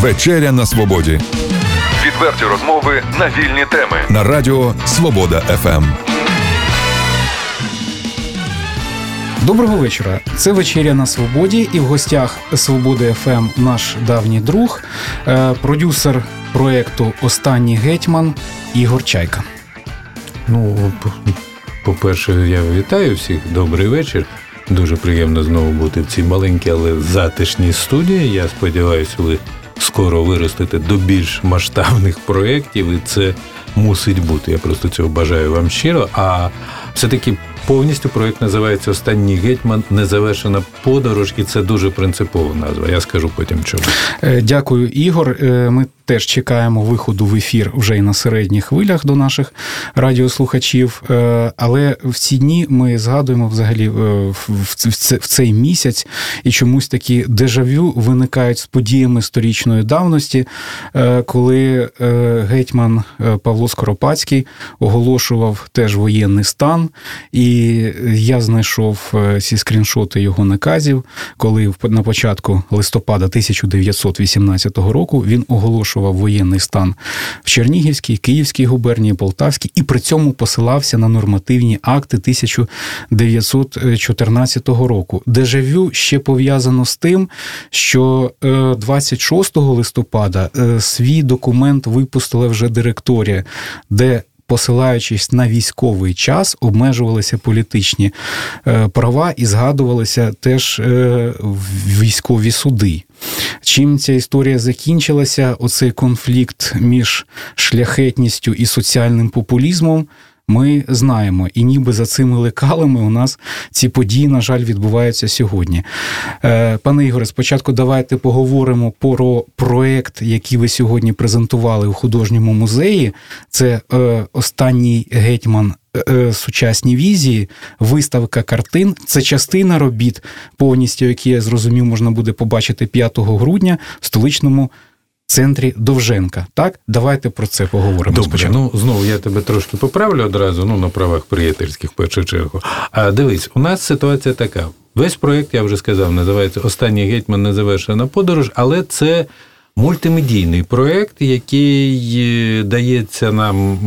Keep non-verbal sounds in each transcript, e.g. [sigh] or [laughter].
Вечеря на свободі Відверті розмови на вільні теми. на радіо Свобода. ФМ. Доброго вечора. Це вечеря на свободі, і в гостях Свободи ФМ наш давній друг, е, продюсер проекту Останній гетьман Ігор Чайка. Ну, по-перше, я вітаю всіх. Добрий вечір. Дуже приємно знову бути в цій маленькій, але затишній студії. Я сподіваюся, ви скоро виростете до більш масштабних проєктів, і це мусить бути. Я просто цього бажаю вам щиро. А все-таки повністю проєкт називається Останній гетьман незавершена подорож, і це дуже принципова назва. Я скажу потім чому. Е, Дякую, Ігор. Е, Ми теж чекаємо виходу в ефір вже і на середніх хвилях до наших радіослухачів. Е, Але в ці дні ми згадуємо взагалі е, в в це- в цей місяць і чомусь такі дежавю виникають з подіями сторічної давності, е, коли гетьман Павло Скоропадський оголошував теж воєнний стан, і я знайшов ці скріншоти його наказів, коли на початку листопада 1918 року він оголошував воєнний стан в Чернігівській, Київській губернії, Полтавській, і при цьому посилався на нормативні акти 1914 року. Дежавю ще пов'язано з тим, що е, 26 листопада е, свій документ випустила вже директорія, де Посилаючись на військовий час, обмежувалися політичні е, права і згадувалися теж е, військові суди. Чим ця історія закінчилася, оцей конфлікт між шляхетністю і соціальним популізмом. Ми знаємо, і ніби за цими лекалами у нас ці події, на жаль, відбуваються сьогодні. Е, Пане Ігоре, спочатку давайте поговоримо про проект, який ви сьогодні презентували у художньому музеї. Це е, останній гетьман. е, Сучасні візії, виставка картин. Це частина робіт, повністю, які я зрозумів, можна буде побачити 5 грудня в столичному центрі Довженка. Так, давайте про це поговоримо. Добре, спочатку. ну знову я тебе трошки поправлю одразу, ну на правах приятельських в першу чергу. А дивись, у нас ситуація така. Весь проєкт, я вже сказав, називається Останній гетьман незавершена подорож, але це мультимедійний проєкт, який е, дається нам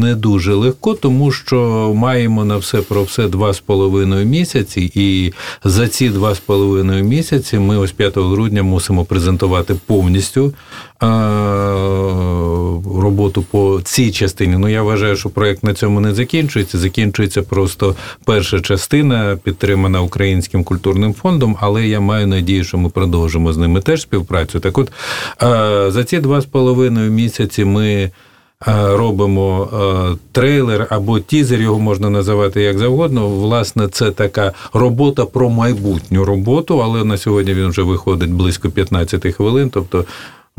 не дуже легко, тому що маємо на все про все два з половиною місяці, і за ці два з половиною місяці ми ось 5 грудня мусимо презентувати повністю роботу по цій частині. Ну я вважаю, що проект на цьому не закінчується. Закінчується просто перша частина, підтримана Українським культурним фондом, але я маю надію, що ми продовжимо з ними теж співпрацю. Так от е, за ці два з половиною місяці ми. е, Робимо е, трейлер або тізер, його можна називати як завгодно. Власне, це така робота про майбутню роботу, але на сьогодні він вже виходить близько 15 хвилин. Тобто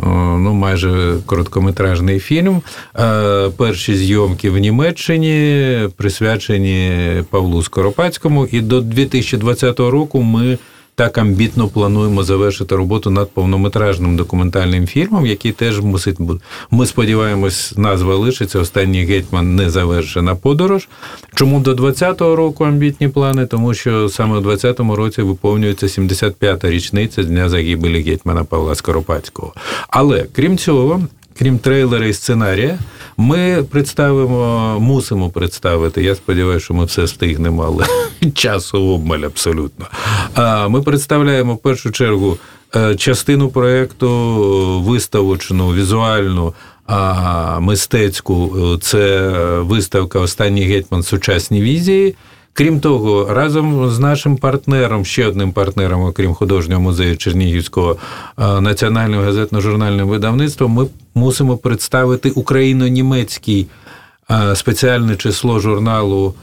ну, майже короткометражний фільм. Е, Перші зйомки в Німеччині присвячені Павлу Скоропадському. І до 2020 року ми так амбітно плануємо завершити роботу над повнометражним документальним фільмом, який теж мусить бути. Ми сподіваємось, назва лишиться Останній гетьман незавершена подорож. Чому до 20-го року амбітні плани? Тому що саме у 20-му році виповнюється 75-та річниця дня загибелі гетьмана Павла Скоропадського. Але крім цього. Крім трейлера і сценарія, ми представимо, мусимо представити. Я сподіваюся, що ми все встигнемо, але [laughs] часу обмаль абсолютно. Ми представляємо в першу чергу е, частину проєкту виставочну, візуальну. А мистецьку це виставка Останній гетьман сучасні візії. Крім того, разом з нашим партнером, ще одним партнером, окрім художнього музею Чернігівського е, національного газетно-журнального видавництва, ми мусимо представити україно-німецький е, спеціальне число журналу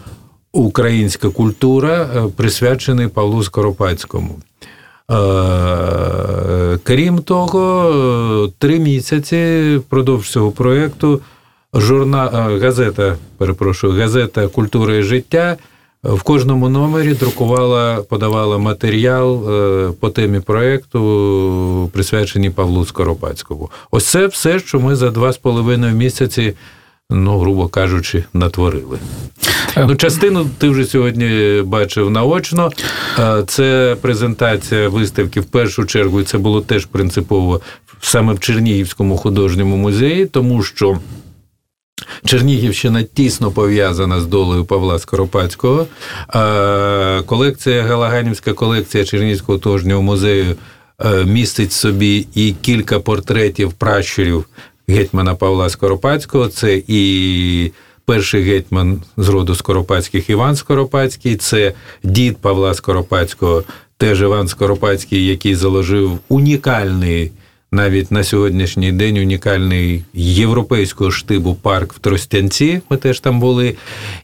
Українська культура, е, присвячений Павлу Скоропадському. Крім того, три місяці впродовж цього проєкту журнал, газета, перепрошую, газета Культура і життя в кожному номері друкувала, подавала матеріал е, по темі проєкту, присвячений Павлу Скоропадському. Ось це все, що ми за два з половиною місяці ну, грубо кажучи, натворили. Ну, частину ти вже сьогодні бачив наочно. Це презентація виставки в першу чергу, і це було теж принципово саме в Чернігівському художньому музеї, тому що. Чернігівщина тісно пов'язана з долею Павла Скоропадського. Колекція Галаганівська колекція Чернігівського художнього музею е, містить собі і кілька портретів пращурів гетьмана Павла Скоропадського. Це і перший гетьман з роду Скоропадських Іван Скоропадський, це дід Павла Скоропадського, теж Іван Скоропадський, який заложив унікальний навіть на сьогоднішній день унікальний європейського штибу парк в Тростянці. Ми теж там були.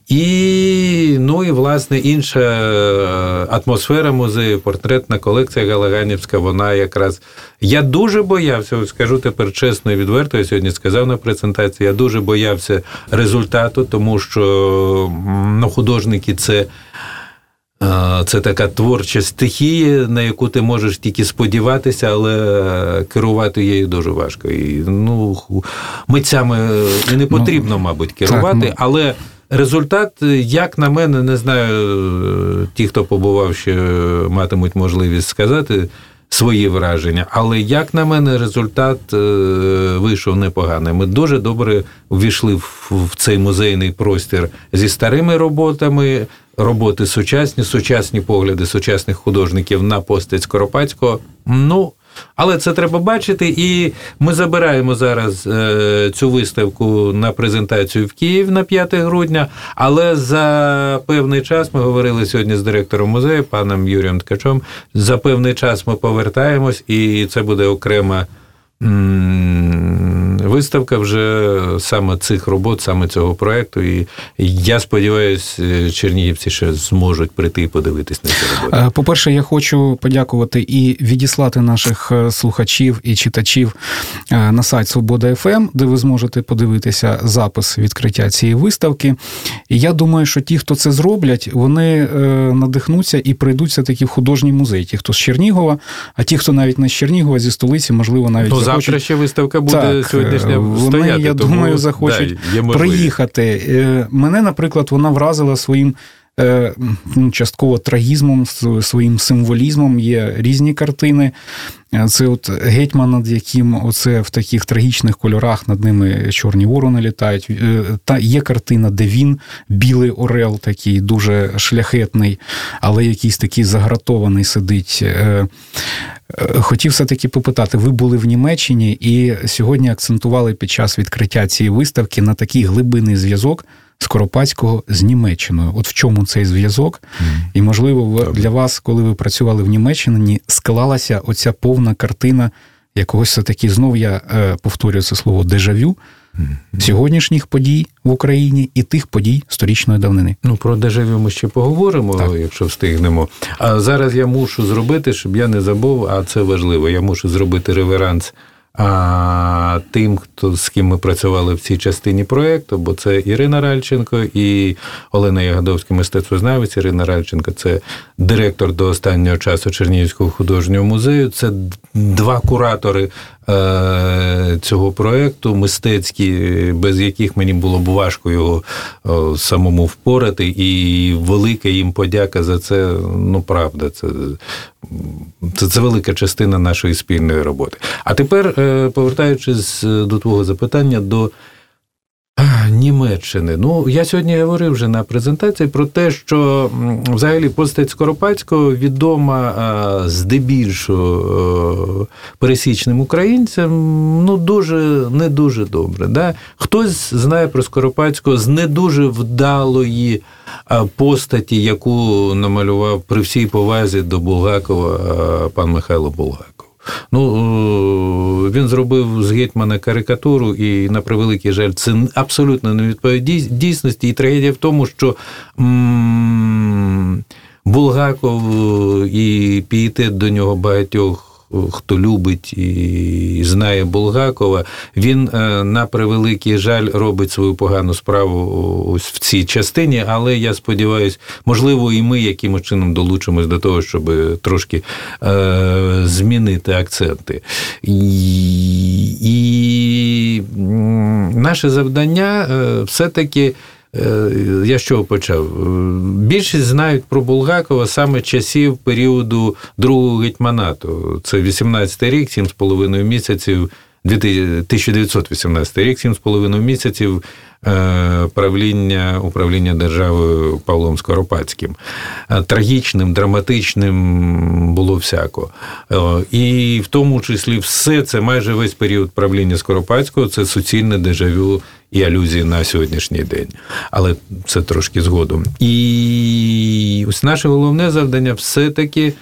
І ну і власне інша е, атмосфера музею, портретна колекція Галаганівська. Вона якраз я дуже боявся, скажу тепер чесно і відверто. Я сьогодні сказав на презентації. Я дуже боявся результату, тому що ну, художники це. Це така творча стихія, на яку ти можеш тільки сподіватися, але керувати її дуже важко. І, ну, Митцями і не ну, потрібно, мабуть, керувати, так, ну... але результат, як на мене, не знаю, ті, хто побував, ще матимуть можливість сказати. Свої враження, але як на мене, результат е, вийшов непоганий. Ми дуже добре увійшли в цей музейний простір зі старими роботами, роботи сучасні, сучасні погляди сучасних художників на постать Скоропадського. Ну, але це треба бачити, і ми забираємо зараз е, цю виставку на презентацію в Київ на 5 грудня. Але за певний час ми говорили сьогодні з директором музею, паном Юрієм Ткачом. За певний час ми повертаємось, і це буде окрема виставка вже саме цих робот, саме цього проекту. І я сподіваюся, чернігівці ще зможуть прийти і подивитись на ці роботи. Е, по-перше, я хочу подякувати і відіслати наших е, слухачів і читачів е, на сайт Свобода ФМ, де ви зможете подивитися запис відкриття цієї виставки. І я думаю, що ті, хто це зроблять, вони надихнуться і прийдуть все таки в художній музей. Ті, хто з Чернігова, а ті, хто навіть не з Чернігова, зі столиці, можливо, навіть ну, захочуть... завтра ще виставка буде так, сьогоднішня вони, стояти. Я тому, думаю, захочуть да, приїхати. Е, мене, наприклад, вона вразила своїм. Е, ну, частково трагізмом, своїм символізмом є різні картини. Е, це от гетьман, над яким оце в таких трагічних кольорах над ними чорні ворони літають. Та є картина, де він, білий орел, такий дуже шляхетний, але якийсь такий загратований сидить. Хотів все-таки попитати, ви були в Німеччині і сьогодні акцентували під час відкриття цієї виставки на такий глибинний зв'язок Скоропадського з Німеччиною. От в чому цей зв'язок? Mm. І, можливо, для вас, коли ви працювали в Німеччині, склалася оця повна картина якогось все-таки знов я е, повторюю це слово дежавю сьогоднішніх подій в Україні і тих подій сторічної давнини. Ну про дежавю ми ще поговоримо, так. якщо встигнемо. А зараз я мушу зробити, щоб я не забув, а це важливо. Я мушу зробити реверанс. А тим, хто з ким ми працювали в цій частині проєкту, бо це Ірина Ральченко і Олена Ягодовська, мистецтвознавець. Ірина Ральченко це директор до останнього часу Чернігівського художнього музею. Це два куратори цього проєкту мистецькі, без яких мені було б важко його самому впорати, і велика їм подяка за це. Ну, правда, це, це, це велика частина нашої спільної роботи. А тепер, е, повертаючись до твого запитання, до [sighs] Німеччини. Ну, я сьогодні говорив вже на презентації про те, що взагалі постать Скоропадського відома здебільшого пересічним українцям, ну дуже не дуже добре. Да? Хтось знає про Скоропадського з не дуже вдалої постаті, яку намалював при всій повазі до Булгакова пан Михайло Булгаков. Ну е, він зробив з гетьмана карикатуру, і на превеликий жаль, це абсолютно не відповідь дійсності. І трагедія в тому, що м- Булгаков і пієтет до нього багатьох хто любить і знає Булгакова, він е, на превеликий жаль робить свою погану справу ось в цій частині. Але я сподіваюся, можливо, і ми якимось чином долучимось до того, щоб трошки е, змінити акценти. І, і наше завдання е, все-таки. Е, я з чого почав? Більшість знають про Булгакова саме часів періоду другого гетьманату. Це 18-й рік, 7,5 місяців, 1918 рік, 7,5 місяців Е, правління управління державою Павлом Скоропадським. Е, трагічним, драматичним було всяко. Е, і в тому числі все це майже весь період правління Скоропадського це суцільне дежавю і алюзії на сьогоднішній день. Але це трошки згодом. І ось наше головне завдання все-таки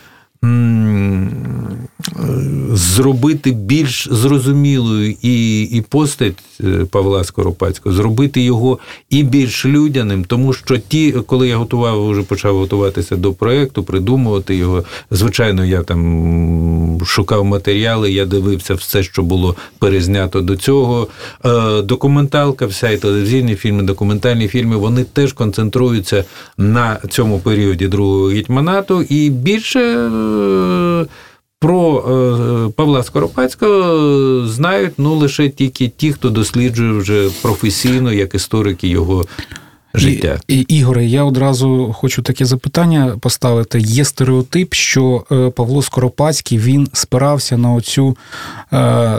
зробити більш зрозумілою і і постать е, Павла Скоропадського, зробити його і більш людяним, тому що ті, коли я готував, вже почав готуватися до проєкту, придумувати його. Звичайно, я там шукав матеріали, я дивився все, що було перезнято до цього. Е, документалка, вся і телевізійні фільми, документальні фільми, вони теж концентруються на цьому періоді другого гетьманату і більше. Про е, Павла Скоропадського знають ну лише тільки ті, хто досліджує вже професійно, як історики його життя. І, Ігоре, я одразу хочу таке запитання поставити. Є стереотип, що е, Павло Скоропадський він спирався на оцю е,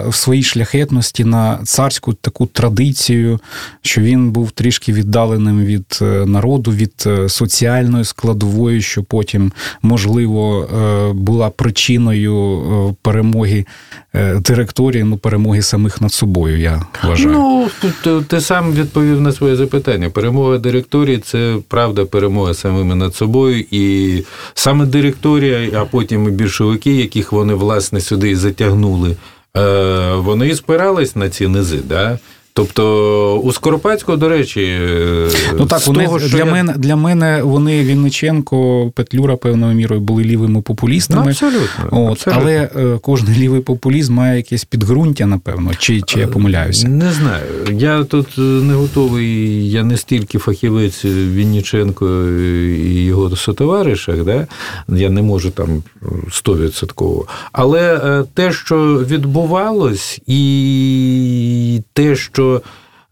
в своїй шляхетності на царську таку традицію, що він був трішки віддаленим від е, народу, від соціальної складової, що потім, можливо, була причиною перемоги директорії, ну перемоги самих над собою. Я вважаю. Ну ти, ти сам відповів на своє запитання. Перемога директорії це правда перемога самими над собою. І саме директорія, а потім і більшовики, яких вони власне сюди затягнули, е, вони спирались на ці низи. Да? Тобто у Скоропадського, до речі, е, ну так вони того, для я... мене для мене вони Вінниченко, Петлюра певною мірою були лівими популістами. Ну, абсолютно, От, абсолютно. Але е, кожен лівий популізм має якесь підґрунтя, напевно, чи чи я помиляюся? Не знаю. Я тут е, не готовий, я не стільки фахівець Вінниченко і його сотоваришах, да? я не можу там стовідсотково. Але те, що відбувалось, і те, що що.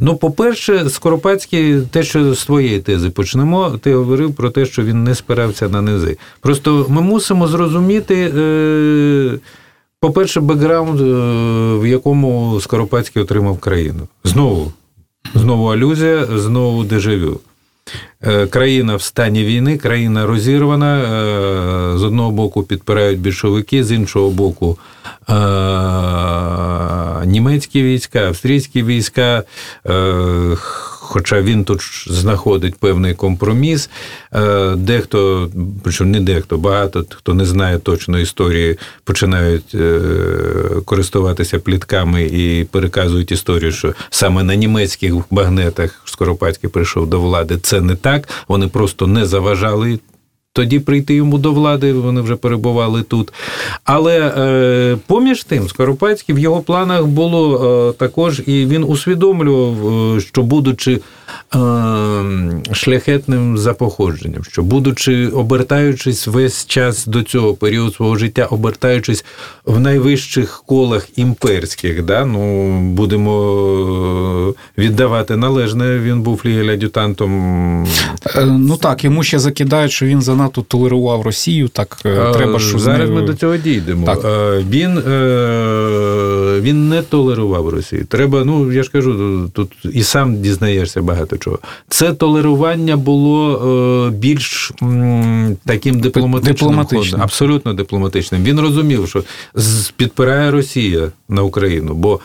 Ну, по-перше, Скоропадський, те, що з твоєї тези почнемо, ти говорив про те, що він не спирався на низи. Просто ми мусимо зрозуміти, е, по-перше, бекграунд, е, в якому Скоропадський отримав країну. Знову, знову алюзія, знову дежавю. Е, країна в стані війни, країна розірвана. Е, з одного боку підпирають більшовики, з іншого боку е, німецькі війська, австрійські війська хоча він тут знаходить певний компроміс. Е, дехто, причому не дехто, багато хто не знає точно історії, починають е, користуватися плітками і переказують історію, що саме на німецьких багнетах Скоропадський прийшов до влади. Це не так. Вони просто не заважали тоді прийти йому до влади, вони вже перебували тут. Але е, поміж тим, Скоропадський в його планах було е, також, і він усвідомлював, е, що будучи шляхетним за походженням, що, будучи обертаючись весь час до цього періоду свого життя, обертаючись в найвищих колах імперських, да, ну, будемо віддавати належне, він був флігель-ад'ютантом. Е, ну так, йому ще закидають, що він занадто толерував Росію. Так е, треба що зараз. Ми до цього дійдемо. Так. Е, він він не толерував Росію. Треба, ну я ж кажу, тут і сам дізнаєшся багато чого. Це толерування було е, більш таким дипломатичним, дипломатичним. абсолютно дипломатичним. Він розумів, що підпирає Росія на Україну, бо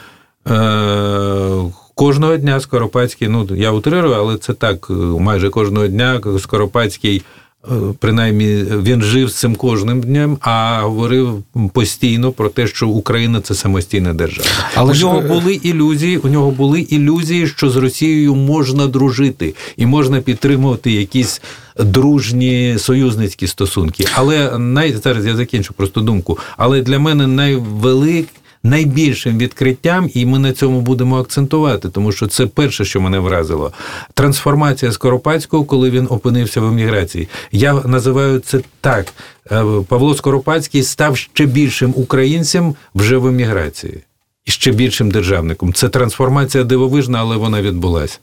е, кожного дня Скоропадський, ну я утрирую, але це так, майже кожного дня Скоропадський. Е, принаймні він жив з цим кожним днем, а говорив постійно про те, що Україна це самостійна держава. Але у нього були ілюзії. У нього були ілюзії, що з Росією можна дружити і можна підтримувати якісь дружні союзницькі стосунки. Але най зараз я закінчу просто думку. Але для мене найвелик найбільшим відкриттям, і ми на цьому будемо акцентувати, тому що це перше, що мене вразило. Трансформація Скоропадського, коли він опинився в еміграції. Я називаю це так. Е, Павло Скоропадський став ще більшим українцем вже в еміграції. ще більшим державником. Це трансформація дивовижна, але вона відбулася.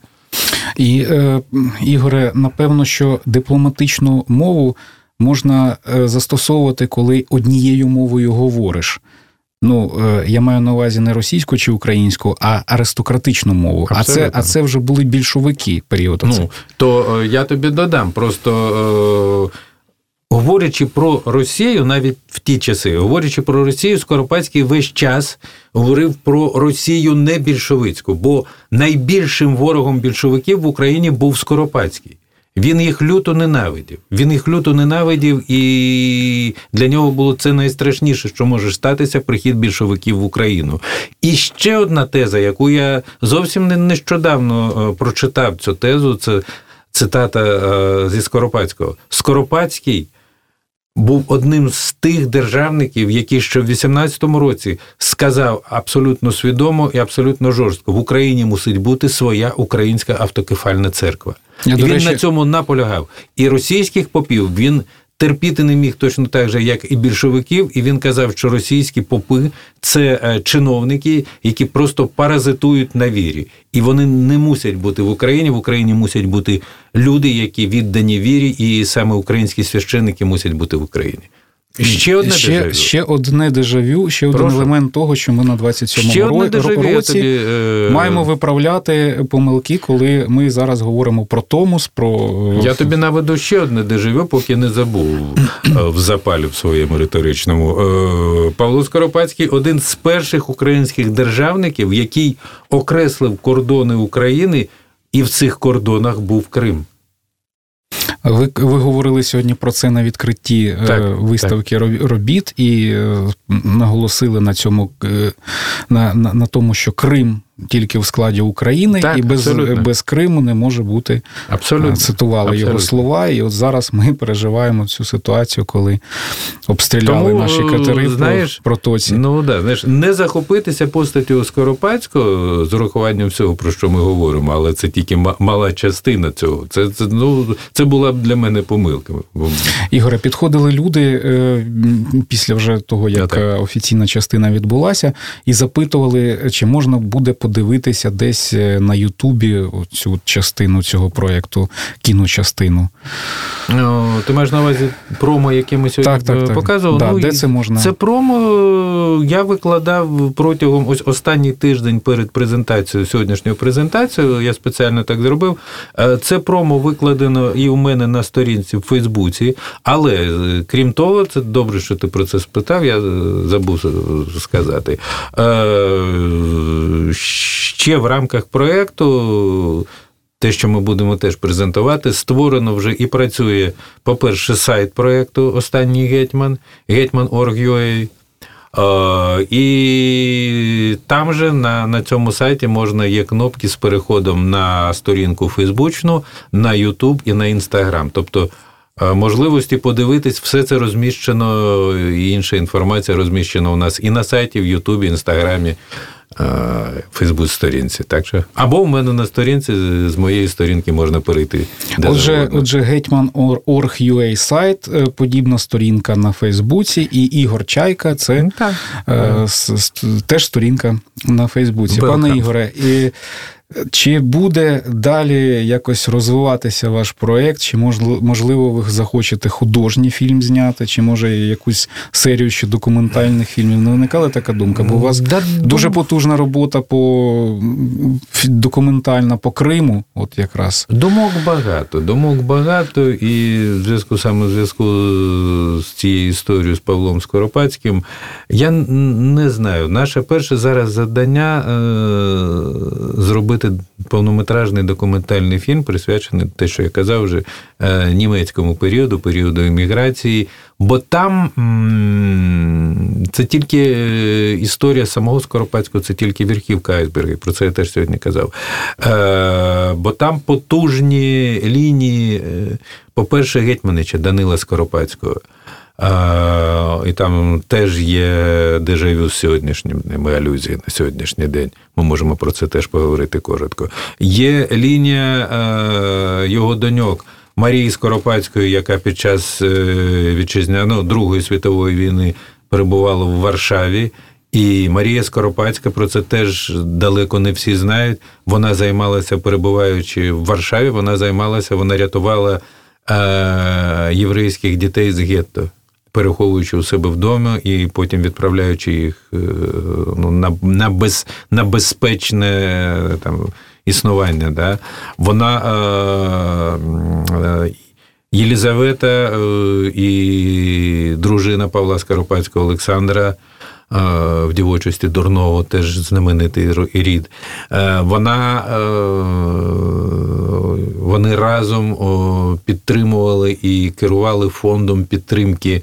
І, е, Ігоре, напевно, що дипломатичну мову можна е, застосовувати, коли однією мовою говориш. Ну, е, я маю на увазі не російську чи українську, а аристократичну мову. А це, а це вже були більшовики період. Ну, то е, я тобі додам. Просто е, говорячи про Росію, навіть в ті часи, говорячи про Росію, Скоропадський весь час говорив про Росію не більшовицьку, бо найбільшим ворогом більшовиків в Україні був Скоропадський. Він їх люто ненавидів. Він їх люто ненавидів, і для нього було це найстрашніше, що може статися прихід більшовиків в Україну. І ще одна теза, яку я зовсім нещодавно е, прочитав цю тезу, це цитата е, зі Скоропадського. Скоропадський був одним з тих державників, який ще в 18-му році сказав абсолютно свідомо і абсолютно жорстко: в Україні мусить бути своя українська автокефальна церква. Я, і він речі... на цьому наполягав. І російських попів він терпіти не міг точно так же, як і більшовиків, і він казав, що російські попи це е, чиновники, які просто паразитують на вірі, і вони не мусять бути в Україні. В Україні мусять бути люди, які віддані вірі, і саме українські священники мусять бути в Україні. Ще одне ще, дежавю. Ще одне дежавю, ще Прошу. один елемент того, що ми на 27-му ро- році тобі, е... маємо виправляти помилки, коли ми зараз говоримо про Томус. про... Я тобі наведу ще одне дежавю, поки не забув е, в запалі в своєму риторичному. Е, Павло Скоропадський один з перших українських державників, який окреслив кордони України, і в цих кордонах був Крим. Ви ви говорили сьогодні про це на відкритті е, так, виставки так. робіт і е, наголосили на цьому е, на, на, на тому, що Крим тільки в складі України, так, і без без Криму не може бути абсолютно. цитували абсолютно. його слова. І от зараз ми переживаємо цю ситуацію, коли обстріляли Тому, наші катери знаєш, в протоці. Ну да, знаєш, не захопитися постаттю Скоропадського з урахуванням всього, про що ми говоримо, але це тільки мала частина цього. Це це ну це була б для мене помилка. Ігоре, підходили люди е, після вже того, як я, офіційна частина відбулася, і запитували, чи можна буде подивитися десь е, на Ютубі цю частину цього проєкту, кіночастину. Ну, ти маєш на увазі промо, яке ми сьогодні так, так, так. показували? Да, ну, де це можна? Це промо е, я викладав протягом ось останній тиждень перед презентацією, сьогоднішньою презентацією. Я спеціально так зробив. Е, це промо викладено і у мене на сторінці в Фейсбуці. Але крім того, це добре, що ти про це спитав. Я забув сказати ще в рамках проєкту, те, що ми будемо теж презентувати, створено вже і працює, по-перше, сайт проєкту Останній гетьман, гетьман.org.ua, і там же на на цьому сайті можна є кнопки з переходом на сторінку Фейсбучну, на Ютуб і на Інстаграм. Тобто можливості подивитись, все це розміщено, і інша інформація розміщена у нас і на сайті, в Ютубі, Інстаграмі. Фейсбук-сторінці, так що або в мене на сторінці з моєї сторінки можна перейти. Де отже, отже, Гетьман.org.ua сайт, е, подібна сторінка на Фейсбуці, і Ігор Чайка це так. Е, теж сторінка на Фейсбуці. Пане Ігоре, і чи буде далі якось розвиватися ваш проєкт, чи можливо ви захочете художній фільм зняти, чи може якусь серію ще документальних фільмів? Не виникала така думка? Бо у вас да, дуже потужна робота по документальна по Криму, от якраз. Думок багато, думок багато, і в зв'язку саме в зв'язку з цією історією з Павлом Скоропадським, я не знаю. Наше перше зараз завдання е, зробити зробити повнометражний документальний фільм, присвячений те, що я казав вже е, німецькому періоду, періоду еміграції. Бо там це тільки е, історія самого Скоропадського, це тільки верхівка айсберги. Про це я теж сьогодні казав. Е, бо там потужні лінії, по-перше, Гетьманича Данила Скоропадського. І там теж є дежавю з сьогоднішніми алюзії на сьогоднішній день. Ми можемо про це теж поговорити коротко. Є лінія його доньок Марії Скоропадської, яка під час е, вітчизняної ну, Другої світової війни перебувала в Варшаві. І Марія Скоропадська про це теж далеко не всі знають. Вона займалася, перебуваючи в Варшаві, вона займалася, вона рятувала е, єврейських дітей з гетто, переховуючи у себе вдома і потім відправляючи їх е, ну, на на, без, на безпечне там, існування. Да? Вона е, е, Єлізавета е, і дружина Павла Скоропадського Олександра в дівочості дурного, теж знаменитий рід. Вона, Вони разом підтримували і керували фондом підтримки.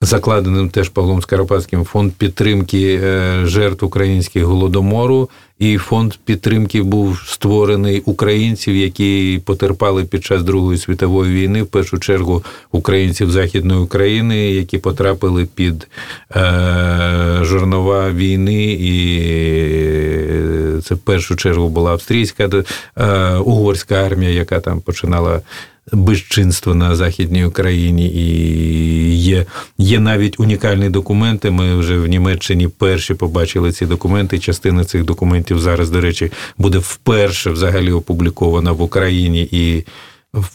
Закладеним теж Павлом Скоропадським фонд підтримки е, жертв українських голодомору, і фонд підтримки був створений українців, які потерпали під час Другої світової війни, в першу чергу українців Західної України, які потрапили під е, жорнова війни, і це в першу чергу була австрійська е, угорська армія, яка там починала безчинство на Західній Україні, і є є навіть унікальні документи. Ми вже в Німеччині перші побачили ці документи. Частина цих документів зараз, до речі, буде вперше взагалі опублікована в Україні і.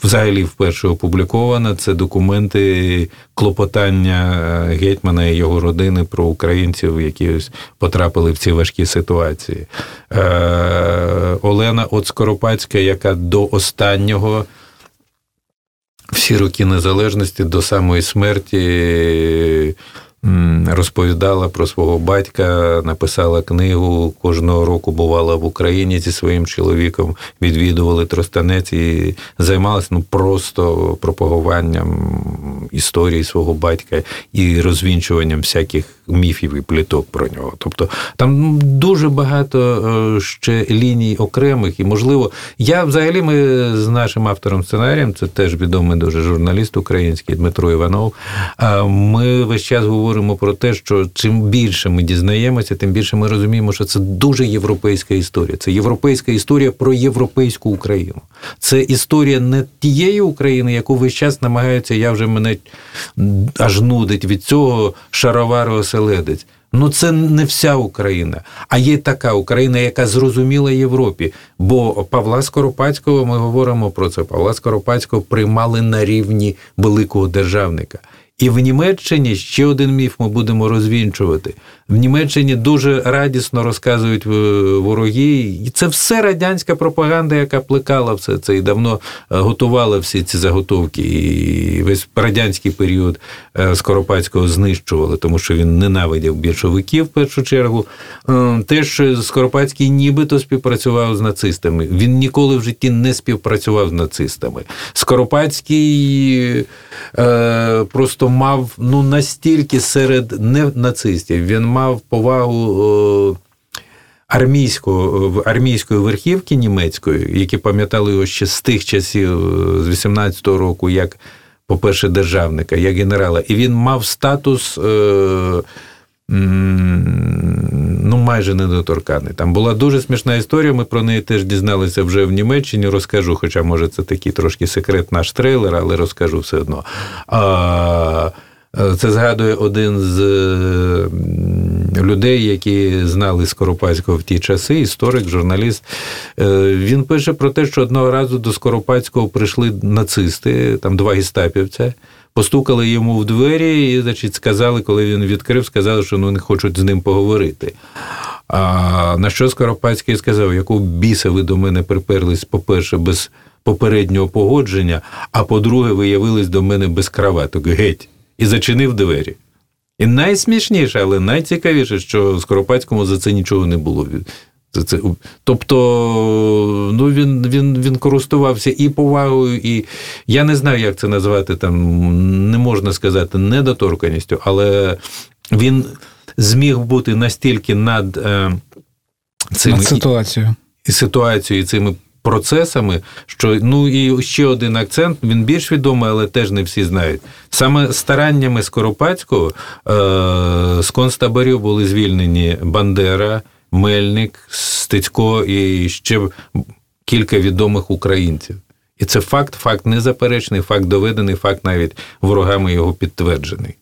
Взагалі, вперше опублікована це документи клопотання гетьмана і його родини про українців, які ось потрапили в ці важкі ситуації. Е, Олена Оцкоропацька, яка до останнього всі роки незалежності до самої смерті розповідала про свого батька, написала книгу. Кожного року бувала в Україні зі своїм чоловіком, відвідували Тростанець і займалася ну просто пропагуванням історії свого батька і розвінчуванням всяких міфів і пліток про нього. Тобто там дуже багато е, ще ліній окремих, і можливо, я взагалі ми з нашим автором сценарієм, це теж відомий дуже журналіст український Дмитро Іванов. Ми весь час говоримо про те, що чим більше ми дізнаємося, тим більше ми розуміємо, що це дуже європейська історія. Це європейська історія про європейську Україну. Це історія не тієї України, яку весь час намагаються, я вже мене аж нудить від цього шаровару оселедець. Ну, це не вся Україна, а є така Україна, яка зрозуміла Європі. Бо Павла Скоропадського ми говоримо про це. Павла Скоропадського приймали на рівні великого державника. І в Німеччині ще один міф ми будемо розвінчувати. В Німеччині дуже радісно розказують е, вороги, і це все радянська пропаганда, яка плекала все це і давно е, готувала всі ці заготовки. І весь радянський період е, Скоропадського знищували, тому що він ненавидів більшовиків в першу чергу. Теж Скоропадський нібито співпрацював з нацистами. Він ніколи в житті не співпрацював з нацистами. Скоропадський просто мав ну настільки серед не нацистів. Він мав повагу. Армійського армійської верхівки німецької, які пам'ятали його ще з тих часів, з 18-го року, як, по-перше, державника, як генерала, і він мав статус е, ну, майже недоторканий. Там була дуже смішна історія. Ми про неї теж дізналися вже в Німеччині. Розкажу, хоча, може, це такий трошки секрет наш трейлер, але розкажу все одно. А, Е, це згадує один з людей, які знали Скоропадського в ті часи, історик, журналіст. Е, він пише про те, що одного разу до Скоропадського прийшли нацисти, там два гестапівця, постукали йому в двері і, значить, сказали, коли він відкрив, сказали, що вони хочуть з ним поговорити. А на що Скоропадський сказав, якого біса ви до мене приперлись, по-перше, без попереднього погодження, а по-друге, ви явились до мене без краваток. Геть і зачинив двері. І найсмішніше, але найцікавіше, що Скоропадському за це нічого не було. Це, це, Тобто ну, він він, він користувався і повагою, і я не знаю, як це назвати, там не можна сказати недоторканістю, але він зміг бути настільки над е, цими над ситуацією. І ситуацією, і цими процесами. Що ну і ще один акцент, він більш відомий, але теж не всі знають. Саме стараннями Скоропадського е, з концтаборів були звільнені Бандера, Мельник, Стецько і ще кілька відомих українців. І це факт, факт незаперечний, факт доведений, факт навіть ворогами його підтверджений.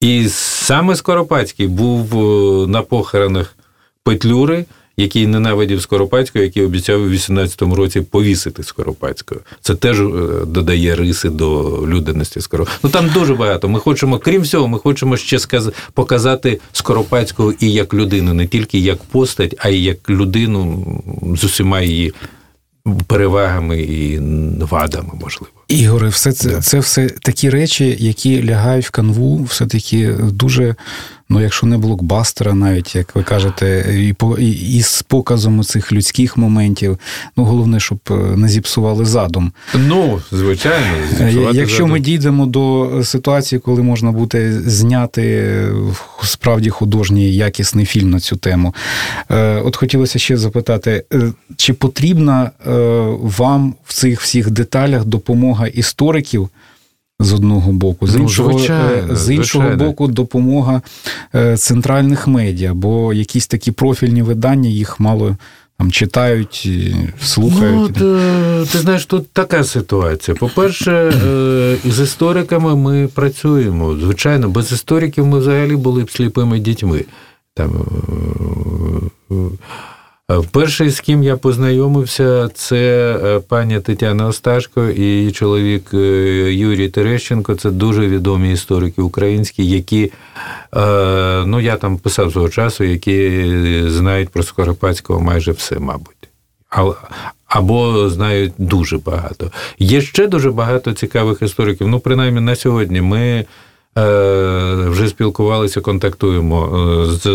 І саме Скоропадський був е, на похоронах Петлюри, який ненавидів Скоропадського, який обіцяв у 18-му році повісити Скоропадського. Це теж е, додає риси до людяності Скоропадського. Ну там дуже багато. Ми хочемо, крім всього, ми хочемо ще показати Скоропадського і як людину, не тільки як постать, а й як людину з усіма її перевагами і вадами, можливо. Ігоре, все це, це все такі речі, які лягають в канву, все-таки дуже, ну якщо не блокбастера, навіть як ви кажете, і по і, і з показом цих людських моментів. Ну головне, щоб е, не зіпсували задум. Ну, звичайно, якщо задум. ми дійдемо до ситуації, коли можна буде зняти справді художній якісний фільм на цю тему. Е, от хотілося ще запитати, е, чи потрібна вам в цих всіх деталях допомога? Допомога істориків з одного боку, з іншого, ну, звичайно, з іншого звичайно. боку, допомога е, центральних медіа, бо якісь такі профільні видання їх мало. Там читають, слухають. Ну, ти, ти знаєш, тут така ситуація. По-перше, е, з істориками ми працюємо. Звичайно, без істориків ми взагалі були б сліпими дітьми. Там е, Е, перший, з ким я познайомився, це е, пані Тетяна Осташко і її чоловік е, Юрій Терещенко. Це дуже відомі історики українські, які ну я там писав свого часу, які знають про Скоропадського майже все, мабуть. Або знають дуже багато. Є ще дуже багато цікавих істориків. Ну, принаймні на сьогодні ми. Вже спілкувалися, контактуємо з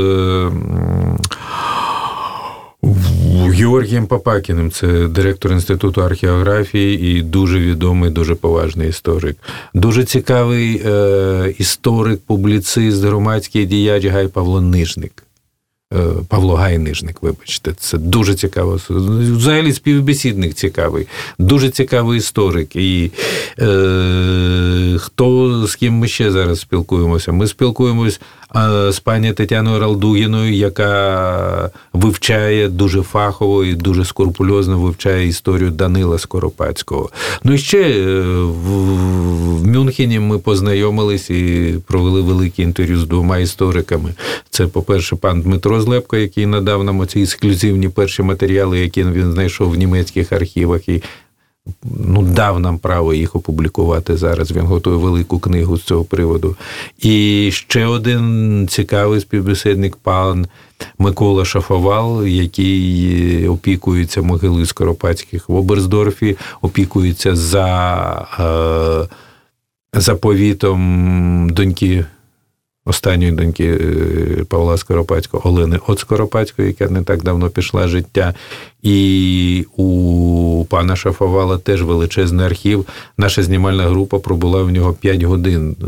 Георгієм Папакіним, це директор інституту археографії і дуже відомий, дуже поважний історик. Дуже цікавий е, історик, публіцист, громадський діяч Гай Павло Нижник. Е, Павло Гайнижник, вибачте, це дуже цікаво. Взагалі співбесідник цікавий, дуже цікавий історик. І е, хто з ким ми ще зараз спілкуємося? Ми спілкуємось з пані Тетяною Ралдугіною, яка вивчає дуже фахово і дуже скрупульозно вивчає історію Данила Скоропадського. Ну і ще е, в Мюнхені ми познайомились і провели велике інтерв'ю з двома істориками. Це, по-перше, пан Дмитро Злепко, який надав нам оці ексклюзивні перші матеріали, які він знайшов в німецьких архівах. і ну, дав нам право їх опублікувати зараз. Він готує велику книгу з цього приводу. І ще один цікавий співбесідник пан Микола Шафовал, який опікується могилою Скоропадських в Оберсдорфі, опікується за е, заповітом доньки останньої доньки е, Павла Скоропадського, Олени От Скоропадської, яка не так давно пішла життя. І у пана Шафовала теж величезний архів. Наша знімальна група пробула в нього 5 годин. Е,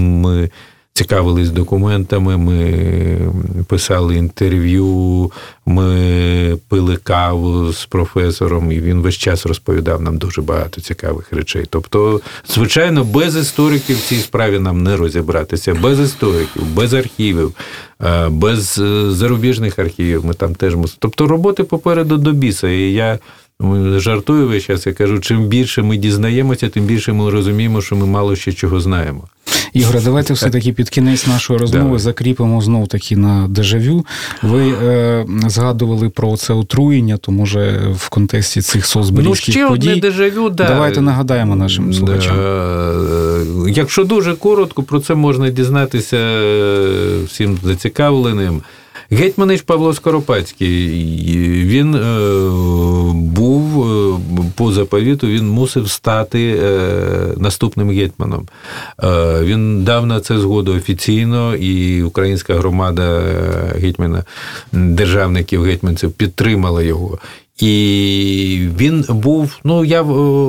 ми цікавились документами, ми писали інтерв'ю, ми пили каву з професором, і він весь час розповідав нам дуже багато цікавих речей. Тобто, звичайно, без істориків в цій справі нам не розібратися, без істориків, без архівів, е, без е, зарубіжних архівів. Ми там теж мусимо. Тобто роботи попереду до біса. І я жартую весь час, я кажу, чим більше ми дізнаємося, тим більше ми розуміємо, що ми мало ще чого знаємо. Ігоре, давайте все-таки під кінець нашої розмови Давай. закріпимо знов таки на дежавю. Ви е, згадували про це отруєння, то може в контексті цих соцберізьких ну, подій. Одне дежавю, да. Давайте нагадаємо нашим слухачам. Е, якщо дуже коротко, про це можна дізнатися е, всім зацікавленим. Гетьманич Павло Скоропадський, він е, був е, по заповіту, він мусив стати е, наступним гетьманом. Він дав на це згоду офіційно, і українська громада гетьмана, державників гетьманців підтримала його. І він був, ну я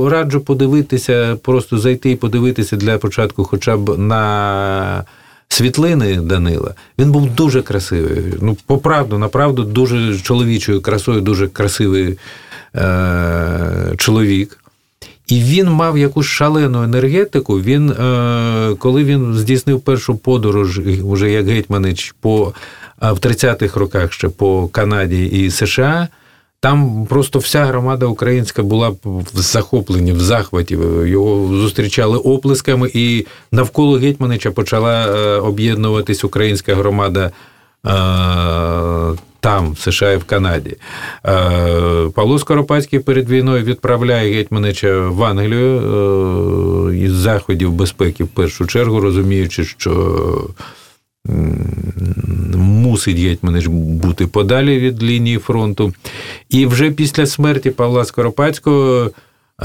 раджу подивитися, просто зайти і подивитися для початку, хоча б на світлини Данила, він був дуже красивий. Ну, по правду, направду, дуже чоловічою красою, дуже красивий е- чоловік. І він мав якусь шалену енергетику. Він, е- коли він здійснив першу подорож, уже як Гетьманич, по в 30-х роках ще по Канаді і США. Там просто вся громада українська була в захопленні, в захваті. Його зустрічали оплесками, і навколо Гетьманича почала е, об'єднуватись українська громада. Е, там, в США і в Канаді. Е, Павло Скоропадський перед війною відправляє Гетьманича в Англію із заходів безпеки в першу чергу, розуміючи, що мусить Гетьманич бути подалі від лінії фронту. І вже після смерті Павла Скоропадського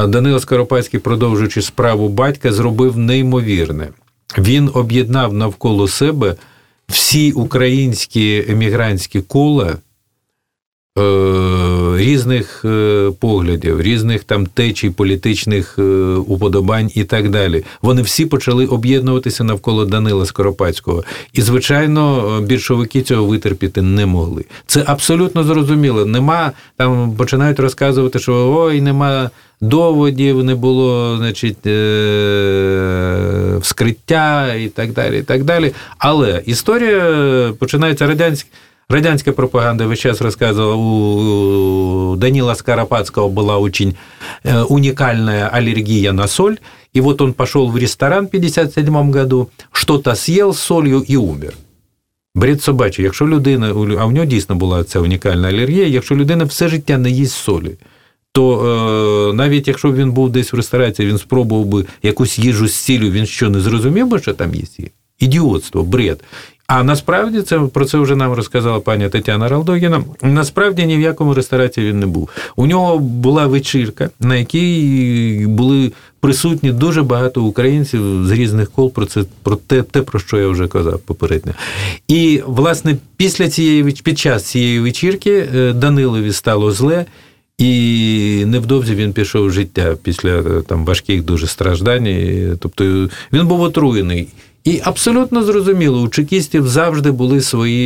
Данило Скоропадський, продовжуючи справу батька, зробив неймовірне. Він об'єднав навколо себе всі українські емігрантські кола. Е, різних е, поглядів, різних там течій, політичних е, уподобань і так далі. Вони всі почали об'єднуватися навколо Данила Скоропадського. І, звичайно, більшовики цього витерпіти не могли. Це абсолютно зрозуміло. Нема там починають розказувати, що ой, нема. Доводів не було, значить, вскриття і так далі. і так далі. Але історія починається радянська. Радянская пропаганда весь час рассказывала, у Данила Скоропадского была очень э, уникальная аллергия на соль, и вот он пошел в ресторан в 1957 году, что-то съел с солью и умер. Бред собачий, якщо людина, а в нього дійсно була ця унікальна алергія, якщо людина все життя не їсть солі, то е, навіть якщо він був десь в ресторації, він спробував би якусь їжу з сіллю, він що не зрозумів би, що там є? Ідіотство, бред. А насправді це про це вже нам розказала пані Тетяна Ралдогіна. Насправді ні в якому ресторації він не був. У нього була вечірка, на якій були присутні дуже багато українців з різних кол про це про те, те, про що я вже казав попередньо. І власне після цієї під час цієї вечірки е, Данилові стало зле. І невдовзі він пішов в життя після е, там важких дуже страждань. Тобто він був отруєний. І абсолютно зрозуміло, у чекістів завжди були свої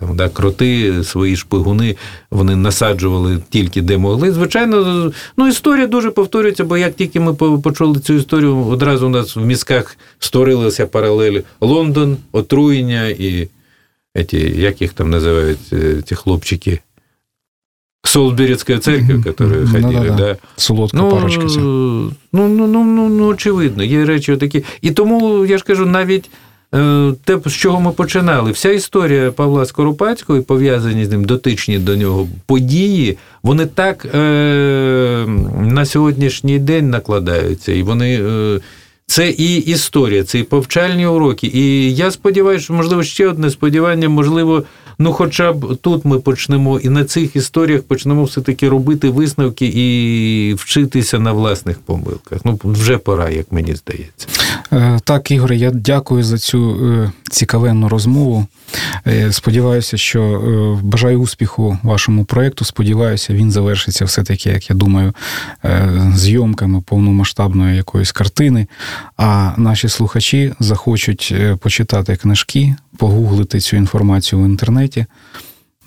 там, да, кроти, свої шпигуни, вони насаджували тільки де могли. Звичайно, ну історія дуже повторюється, бо як тільки ми почули цю історію, одразу у нас в мізках створилися паралелі Лондон, отруєння і ці, як їх там називають е, ці хлопчики. Солсберецкая церковь, которые mm-hmm. ходили, да, да. Солодка ну, парочка. Ну, ну, ну, ну, ну, очевидно, є речі такі. І тому я ж кажу, навіть е, те, з чого ми починали, вся історія Павла Скоропадського і пов'язані з ним дотичні до нього події, вони так е, на сьогоднішній день накладаються, і вони. Е, це і історія, це і повчальні уроки. І я сподіваюся, що можливо ще одне сподівання, можливо. Ну, хоча б тут ми почнемо і на цих історіях почнемо все-таки робити висновки і вчитися на власних помилках. Ну, вже пора, як мені здається. Е, так, Ігоре, я дякую за цю е, цікавенну розмову. Е, сподіваюся, що бажаю успіху вашому проєкту. Сподіваюся, він завершиться все-таки, як я думаю, зйомками повномасштабної якоїсь картини. А наші слухачі захочуть почитати книжки, погуглити цю інформацію в інтернеті.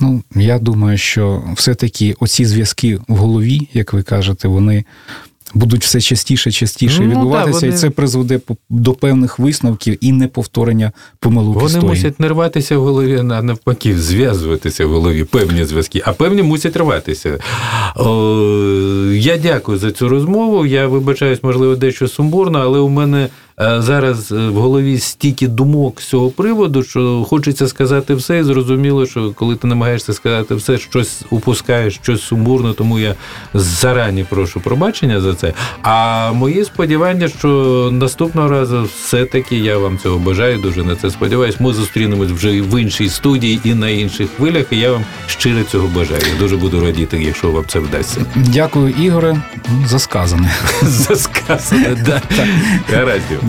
Ну, я думаю, що все-таки оці зв'язки в голові, як ви кажете, вони будуть все частіше, частіше ну, відбуватися, та, вони... і це призведе до певних висновків і неповторення помилок. Вони історії. мусять не рватися в голові, а навпаки, зв'язуватися в голові певні зв'язки, а певні мусять рватися. О, Я дякую за цю розмову. Я вибачаюсь, можливо, дещо сумбурно, але у мене. Е, зараз е, в голові стільки думок з цього приводу, що хочеться сказати все, і зрозуміло, що коли ти намагаєшся сказати все, щось упускаєш, щось сумбурно, тому я зарані прошу пробачення за це. А мої сподівання, що наступного разу все-таки я вам цього бажаю, дуже на це сподіваюсь. Ми зустрінемось вже в іншій студії і на інших хвилях. І я вам щиро цього бажаю. Дуже буду радіти, якщо вам це вдасться. Дякую, Ігоре. За сказане. [laughs] За сказане, да. Гаразд.